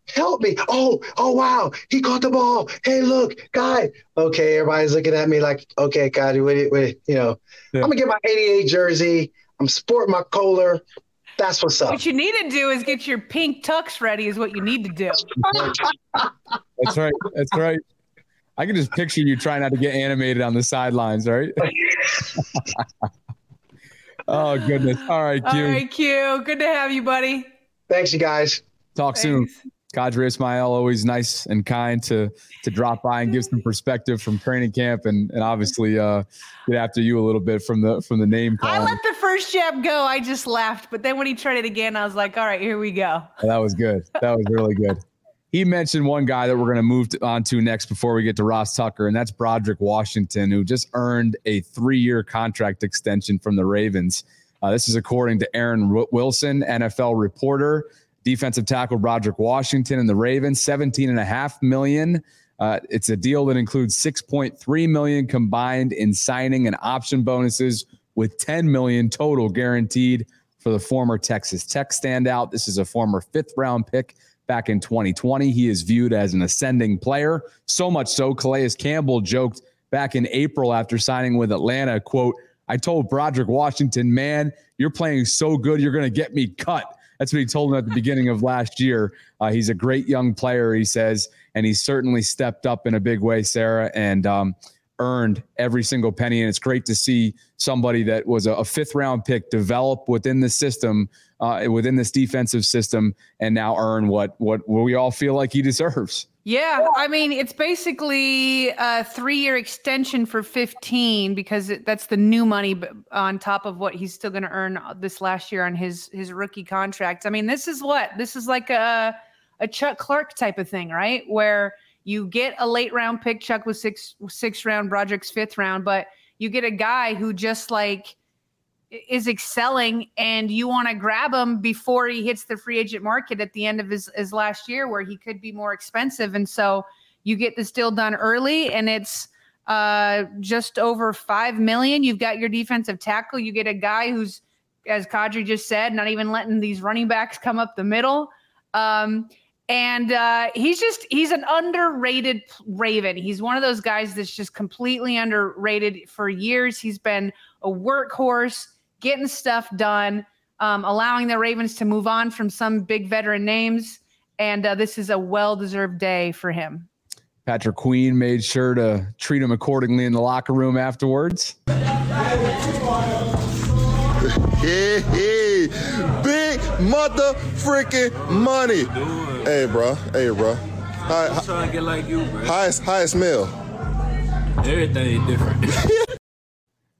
help me. Oh, oh wow, he caught the ball. Hey, look, guy. Okay, everybody's looking at me like, okay, Qadry, wait, wait, you know, yeah. I'm gonna get my 88 jersey. I'm sporting my Kolar. That's what's up. What you need to do is get your pink tux ready. Is what you need to do. [laughs] That's right. That's right. I can just picture you trying not to get animated on the sidelines, right? [laughs] oh goodness. All right, Q. All right, Q. Good to have you, buddy. Thanks, you guys. Talk Thanks. soon. Qadry Ismail, always nice and kind to to drop by and give some perspective from training camp and and obviously uh, get after you a little bit from the from the name call. I let the first jab go. I just laughed, but then when he tried it again, I was like, "All right, here we go." That was good. That was really good. He mentioned one guy that we're going to move on to next before we get to Ross Tucker, and that's Broderick Washington, who just earned a three-year contract extension from the Ravens. Uh, this is according to Aaron Wilson, NFL reporter defensive tackle Broderick Washington and the Ravens, 17 and a half million. Uh, it's a deal that includes 6.3 million combined in signing and option bonuses with 10 million total guaranteed for the former Texas Tech standout. This is a former fifth round pick back in 2020. He is viewed as an ascending player. So much so, Calais Campbell joked back in April after signing with Atlanta, quote, I told Broderick Washington, man, you're playing so good, you're going to get me cut. That's what he told him at the beginning of last year. Uh, he's a great young player, he says, and he's certainly stepped up in a big way, Sarah, and um, earned every single penny. And it's great to see somebody that was a, a fifth round pick develop within the system, uh, within this defensive system, and now earn what what, we all feel like he deserves. Yeah, I mean it's basically a three-year extension for 15 because that's the new money on top of what he's still going to earn this last year on his his rookie contract. I mean, this is what this is like a a Chuck Clark type of thing, right? Where you get a late round pick, Chuck was six six round, Broderick's fifth round, but you get a guy who just like is excelling and you want to grab him before he hits the free agent market at the end of his, his last year where he could be more expensive. And so you get this deal done early and it's uh, just over five million. You've got your defensive tackle. You get a guy who's, as Qadry just said, not even letting these running backs come up the middle. Um, and uh, he's just he's an underrated Raven. He's one of those guys that's just completely underrated for years. He's been a workhorse getting stuff done, um, allowing the Ravens to move on from some big veteran names. And uh, this is a well deserved day for him. Patrick Queen made sure to treat him accordingly in the locker room afterwards. Hey, [laughs] hey, big mother freaking money. Hey, bro. Hey, bro. Hi, I'm trying to get like you, bro. Highest, highest meal. Everything different. [laughs]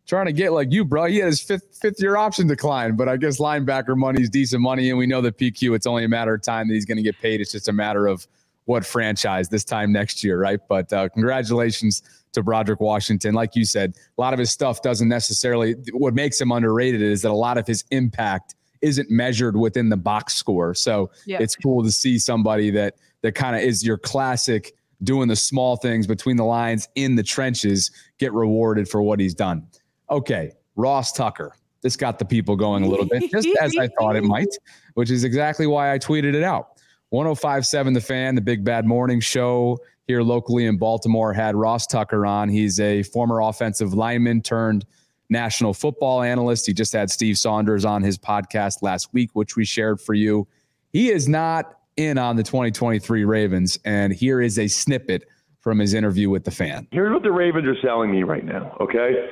trying to get like you, bro. He had his fifth fifth year option decline, but I guess linebacker money is decent money, and we know that PQ. It's only a matter of time that he's going to get paid. It's just a matter of what franchise this time next year, right? But uh, congratulations to Broderick Washington. Like you said, a lot of his stuff doesn't necessarily. What makes him underrated is that a lot of his impact isn't measured within the box score. So yeah. it's cool to see somebody that that kind of is your classic doing the small things between the lines in the trenches get rewarded for what he's done. Okay, Ross Tucker. This got the people going a little bit, just as I thought it might, which is exactly why I tweeted it out. 1057 The Fan, the Big Bad Morning Show here locally in Baltimore, had Ross Tucker on. He's a former offensive lineman turned national football analyst. He just had Steve Saunders on his podcast last week, which we shared for you. He is not in on the 2023 Ravens, and here is a snippet from his interview with the fan. Here's what the Ravens are selling me right now, okay?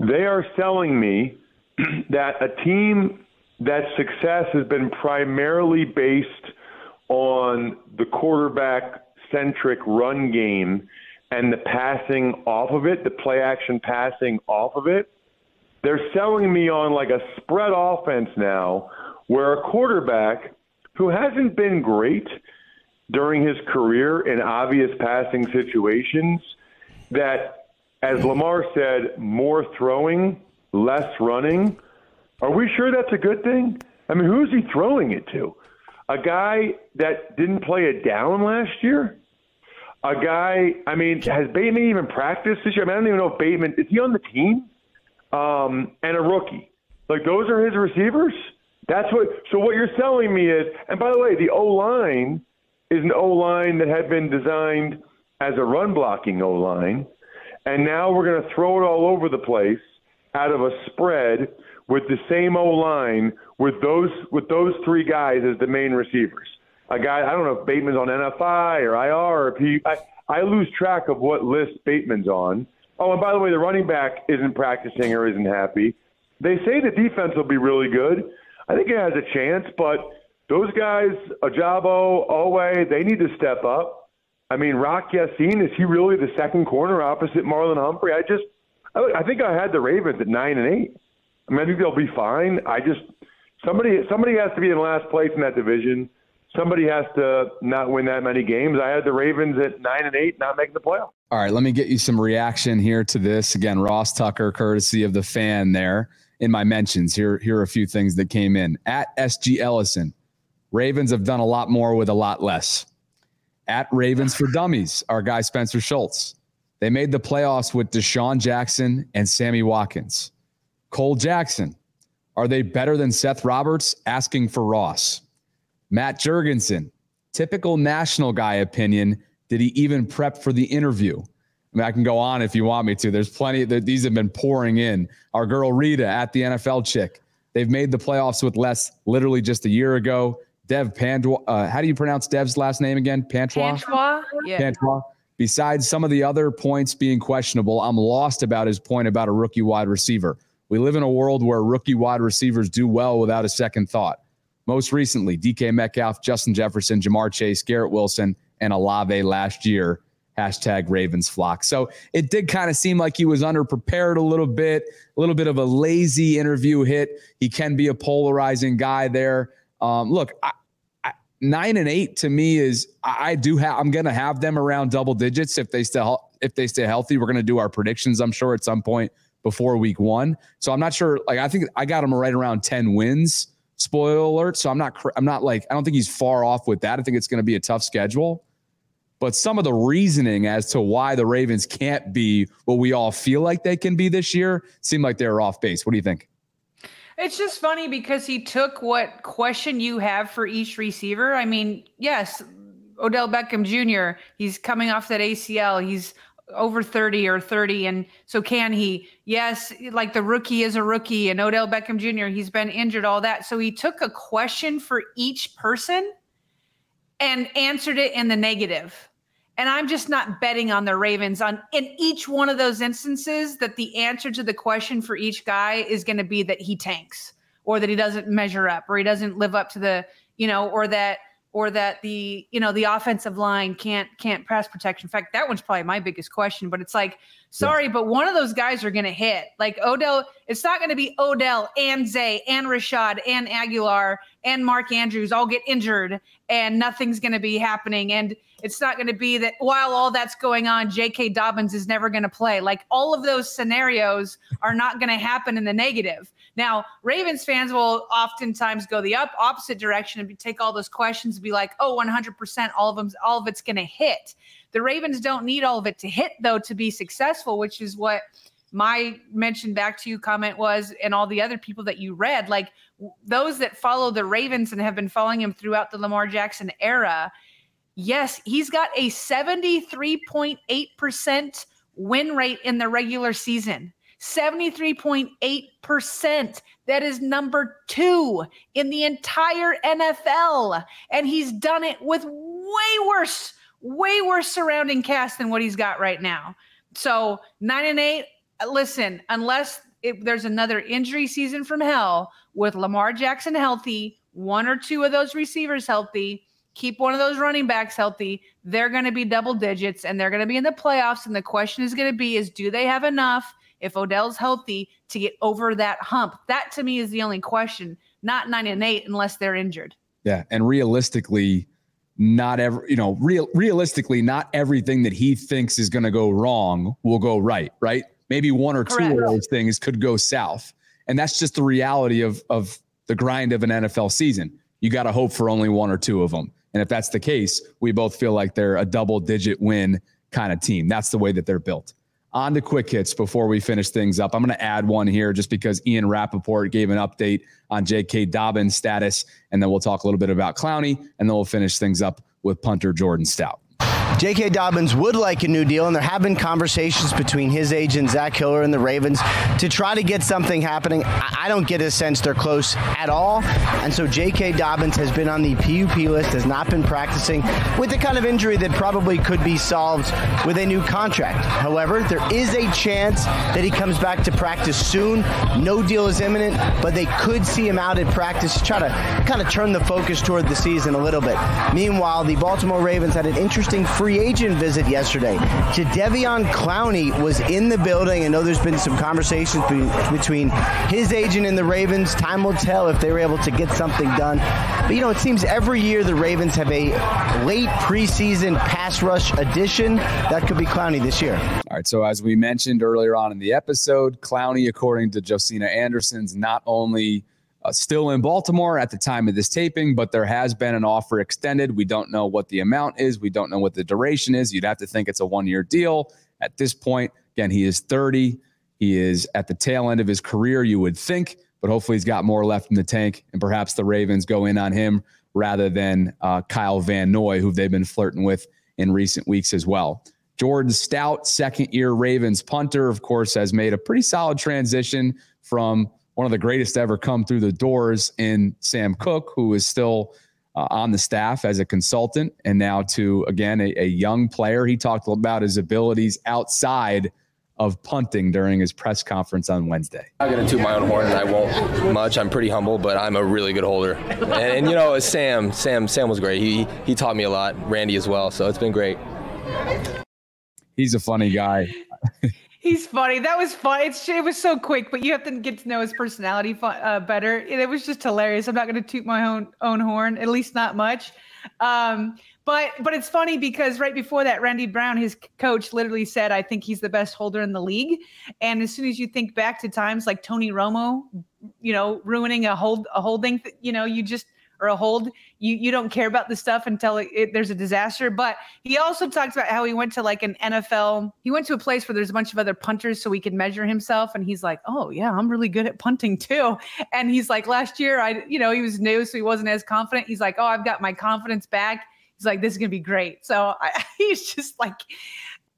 They are selling me [clears throat] that a team that success has been primarily based on the quarterback centric run game and the passing off of it, the play action passing off of it. They're selling me on like a spread offense now where a quarterback who hasn't been great during his career in obvious passing situations that as Lamar said, more throwing, less running. Are we sure that's a good thing? I mean, who's he throwing it to? A guy that didn't play it down last year? A guy, I mean, has Bateman even practiced this year? I, mean, I don't even know if Bateman, is he on the team? Um, and a rookie. Like, those are his receivers? That's what, so what you're selling me is, and by the way, the O line is an O line that had been designed as a run blocking O line. And now we're going to throw it all over the place out of a spread with the same O line with those with those three guys as the main receivers. A guy I don't know if Bateman's on NFI or IR or if he I, I lose track of what list Bateman's on. Oh, and by the way, the running back isn't practicing or isn't happy. They say the defense will be really good. I think it has a chance, but those guys, Ojabo, Oweh, they need to step up. I mean, Rock Ya-Sin, is he really the second corner opposite Marlon Humphrey? I just, I, I think I had the Ravens at nine and eight. I mean, I think they'll be fine. I just somebody somebody has to be in last place in that division. Somebody has to not win that many games. I had the Ravens at nine and eight, not making the playoff. All right, let me get you some reaction here to this. Again, Ross Tucker, courtesy of the fan there in my mentions. Here, here are a few things that came in. At SG Ellison, Ravens have done a lot more with a lot less at Ravens for Dummies, our guy Spencer Schultz. They made the playoffs with DeSean Jackson and Sammy Watkins. Cole Jackson, are they better than Seth Roberts? Asking for Ross. Matt Jurgensen, typical national guy opinion. Did he even prep for the interview? I mean, I can go on if you want me to. There's plenty. These have been pouring in. Our girl Rita at the NFL chick. They've made the playoffs with less literally just a year ago. Dev Pandwa. Uh, how do you pronounce Dev's last name again? Pantwa. Pantwa. Yeah. Pantwa. Besides some of the other points being questionable, I'm lost about his point about a rookie wide receiver. We live in a world where rookie wide receivers do well without a second thought. Most recently, DK Metcalf, Justin Jefferson, Ja'Marr Chase, Garrett Wilson, and Olave last year. Hashtag Ravens flock. So it did kind of seem like he was underprepared a little bit, a little bit of a lazy interview hit. He can be a polarizing guy there. Um, look, I, nine and eight to me is I do have I'm gonna have them around double digits if they still if they stay healthy. We're gonna do our predictions, I'm sure, at some point before week one. So I'm not sure. Like I think I got them right around 10 wins. Spoiler alert. So I'm not I'm not like I don't think he's far off with that. I think it's gonna be a tough schedule. But some of the reasoning as to why the Ravens can't be what we all feel like they can be this year seem like they're off base. What do you think? It's just funny because he took what question you have for each receiver. I mean, yes, Odell Beckham Jr., he's coming off that ACL. He's over 30 or 30. And so can he? Yes, like the rookie is a rookie and Odell Beckham Jr., he's been injured, all that. So he took a question for each person and answered it in the negative. And I'm just not betting on the Ravens on in each one of those instances that the answer to the question for each guy is going to be that he tanks or that he doesn't measure up or he doesn't live up to the, you know, or that or that the, you know, the offensive line can't can't pass protection. In fact, that one's probably my biggest question, but it's like Sorry, yeah. but one of those guys are going to hit. Like Odell, it's not going to be Odell and Zay and Rashod and Agholor and Mark Andrews all get injured and nothing's going to be happening. And it's not going to be that while all that's going on, J.K. Dobbins is never going to play. Like all of those scenarios are not going to happen in the negative. Now, Ravens fans will oftentimes go the up opposite direction and take all those questions and be like, oh, 100%, all of them, all of it's going to hit. The Ravens don't need all of it to hit, though, to be successful, which is what my mention back to you comment was, and all the other people that you read. Like those that follow the Ravens and have been following him throughout the Lamar Jackson era. Yes, he's got a 73.8% win rate in the regular season. 73.8%. That is number two in the entire NFL. And he's done it with way worse, way worse surrounding cast than what he's got right now. So nine and eight, listen, unless it, there's another injury season from hell with Lamar Jackson healthy, one or two of those receivers healthy, keep one of those running backs healthy, they're going to be double digits and they're going to be in the playoffs. And the question is going to be is do they have enough if Odell's healthy to get over that hump? That to me is the only question, not nine and eight unless they're injured. Yeah. And realistically, not every, you know, real realistically, not everything that he thinks is going to go wrong will go right, right? Maybe one or Correct. two of those things could go south. And that's just the reality of of the grind of an NFL season. You got to hope for only one or two of them. And if that's the case, we both feel like they're a double digit win kind of team. That's the way that they're built. On to quick hits before we finish things up. I'm going to add one here just because Ian Rapoport gave an update on J.K. Dobbins' status, and then we'll talk a little bit about Clowney, and then we'll finish things up with punter Jordan Stout. J.K. Dobbins would like a new deal, and there have been conversations between his agent, Zach Hiller, and the Ravens to try to get something happening. I don't get a sense they're close at all. And so J.K. Dobbins has been on the PUP list, has not been practicing with the kind of injury that probably could be solved with a new contract. However, there is a chance that he comes back to practice soon. No deal is imminent, but they could see him out at practice to try to kind of turn the focus toward the season a little bit. Meanwhile, the Baltimore Ravens had an interesting free free agent visit yesterday. Jadeveon Clowney was in the building. I know there's been some conversations be- between his agent and the Ravens. Time will tell if they were able to get something done. But, you know, it seems every year the Ravens have a late preseason pass rush addition. That could be Clowney this year. All right. So, as we mentioned earlier on in the episode, Clowney, according to Josina Anderson's, not only – uh, still in Baltimore at the time of this taping, but there has been an offer extended. We don't know what the amount is. We don't know what the duration is. You'd have to think it's a one year deal at this point. Again, he is 30. He is at the tail end of his career, you would think, but hopefully he's got more left in the tank. And perhaps the Ravens go in on him rather than uh, Kyle Van Noy, who they've been flirting with in recent weeks as well. Jordan Stout, second year Ravens punter, of course, has made a pretty solid transition from one of the greatest ever come through the doors in Sam Koch, who is still uh, on the staff as a consultant, and now to again a, a young player. He talked about his abilities outside of punting during his press conference on Wednesday. I'm going to toot my own horn, and I won't much. I'm pretty humble, but I'm a really good holder. And, and, you know, Sam, Sam, Sam was great. He he taught me a lot. Randy as well. So it's been great. He's a funny guy. [laughs] He's funny. That was fun. It's, it was so quick, but you have to get to know his personality uh, better. It was just hilarious. I'm not going to toot my own own horn, at least not much. Um, but but it's funny because right before that, Randy Brown, his coach, literally said, "I think he's the best holder in the league." And as soon as you think back to times like Tony Romo, you know, ruining a hold a holding, you know, you just or a hold, you you don't care about the stuff until it, it, there's a disaster. But he also talks about how he went to like an NFL. He went to a place where there's a bunch of other punters, so he could measure himself. And he's like, "Oh yeah, I'm really good at punting too." [laughs] And he's like, "Last year, I you know he was new, so he wasn't as confident." He's like, "Oh, I've got my confidence back." He's like, "This is gonna be great." So I, [laughs] he's just like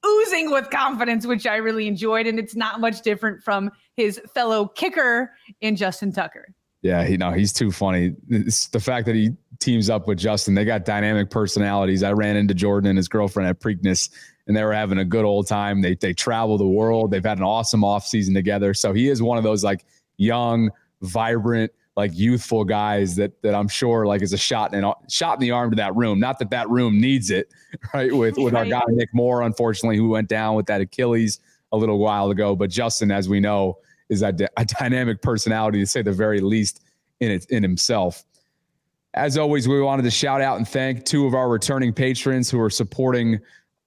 oozing with confidence, which I really enjoyed. And it's not much different from his fellow kicker in Justin Tucker. Yeah, he no, he's too funny. It's the fact that he teams up with Justin, they got dynamic personalities. I ran into Jordan and his girlfriend at Preakness, and they were having a good old time. They they travel the world. They've had an awesome off season together. So he is one of those like young, vibrant, like youthful guys that that I'm sure like is a shot in shot in the arm to that room. Not that that room needs it, [laughs] right? With with our guy Nick Moore, unfortunately, who went down with that Achilles a little while ago. But Justin, as we know is a, a dynamic personality to say the very least in it in himself. As always, we wanted to shout out and thank two of our returning patrons who are supporting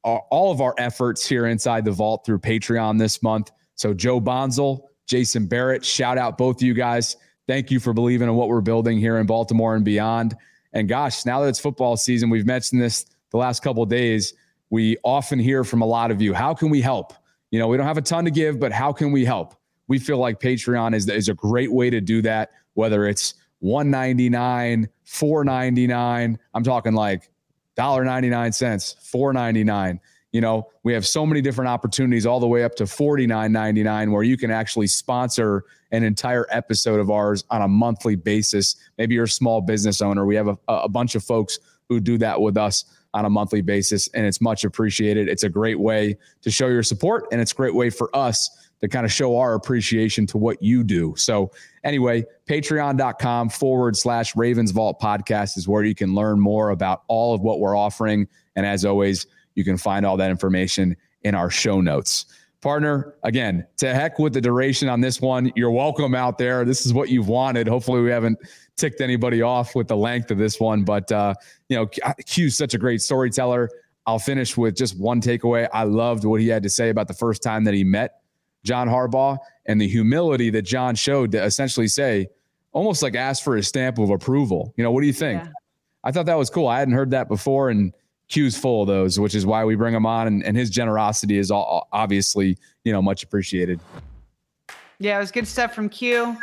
our, all of our efforts here inside the vault through Patreon this month. So Joe Bonzel, Jason Barrett, shout out both of you guys. Thank you for believing in what we're building here in Baltimore and beyond. And gosh, now that it's football season, we've mentioned this the last couple days. We often hear from a lot of you, how can we help? You know, we don't have a ton to give, but how can we help? We feel like Patreon is, is a great way to do that, whether it's 199 499 I'm talking like $1.99, 499 You know, we have so many different opportunities all the way up to $49.99 where you can actually sponsor an entire episode of ours on a monthly basis. Maybe you're a small business owner. We have a, a bunch of folks who do that with us on a monthly basis, and it's much appreciated. It's a great way to show your support, and it's a great way for us to kind of show our appreciation to what you do. So, anyway, patreon.com forward slash Ravens Vault podcast is where you can learn more about all of what we're offering. And as always, you can find all that information in our show notes. Partner, again, to heck with the duration on this one. You're welcome out there. This is what you've wanted. Hopefully, we haven't ticked anybody off with the length of this one, but uh, you know, Q's such a great storyteller. I'll finish with just one takeaway. I loved what he had to say about the first time that he met John Harbaugh and the humility that John showed to essentially say, almost like ask for a stamp of approval. You know, what do you think? Yeah. I thought that was cool. I hadn't heard that before, and Q's full of those, which is why we bring him on, and, and his generosity is all, obviously, you know, much appreciated. Yeah, it was good stuff from Q.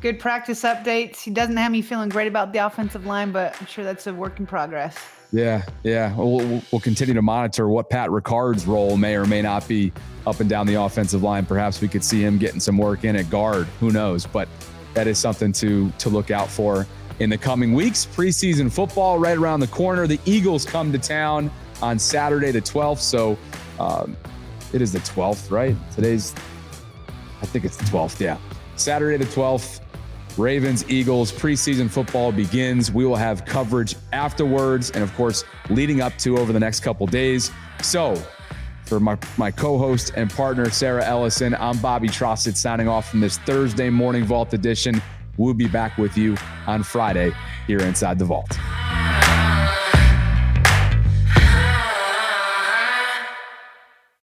Good practice updates. He doesn't have me feeling great about the offensive line, but I'm sure that's a work in progress. Yeah, yeah. We'll, we'll continue to monitor what Pat Ricard's role may or may not be up and down the offensive line. Perhaps we could see him getting some work in at guard. Who knows? But that is something to to look out for in the coming weeks. Preseason football right around the corner. The Eagles come to town on Saturday the 12th. So um, it is the 12th, right? Today's, I think it's the 12th. Yeah. Saturday the 12th. Ravens, Eagles, preseason football begins. We will have coverage afterwards and, of course, leading up to over the next couple days. So, for my, my co host and partner, Sarah Ellison, I'm Bobby Trosset signing off from this Thursday morning Vault edition. We'll be back with you on Friday here inside the Vault.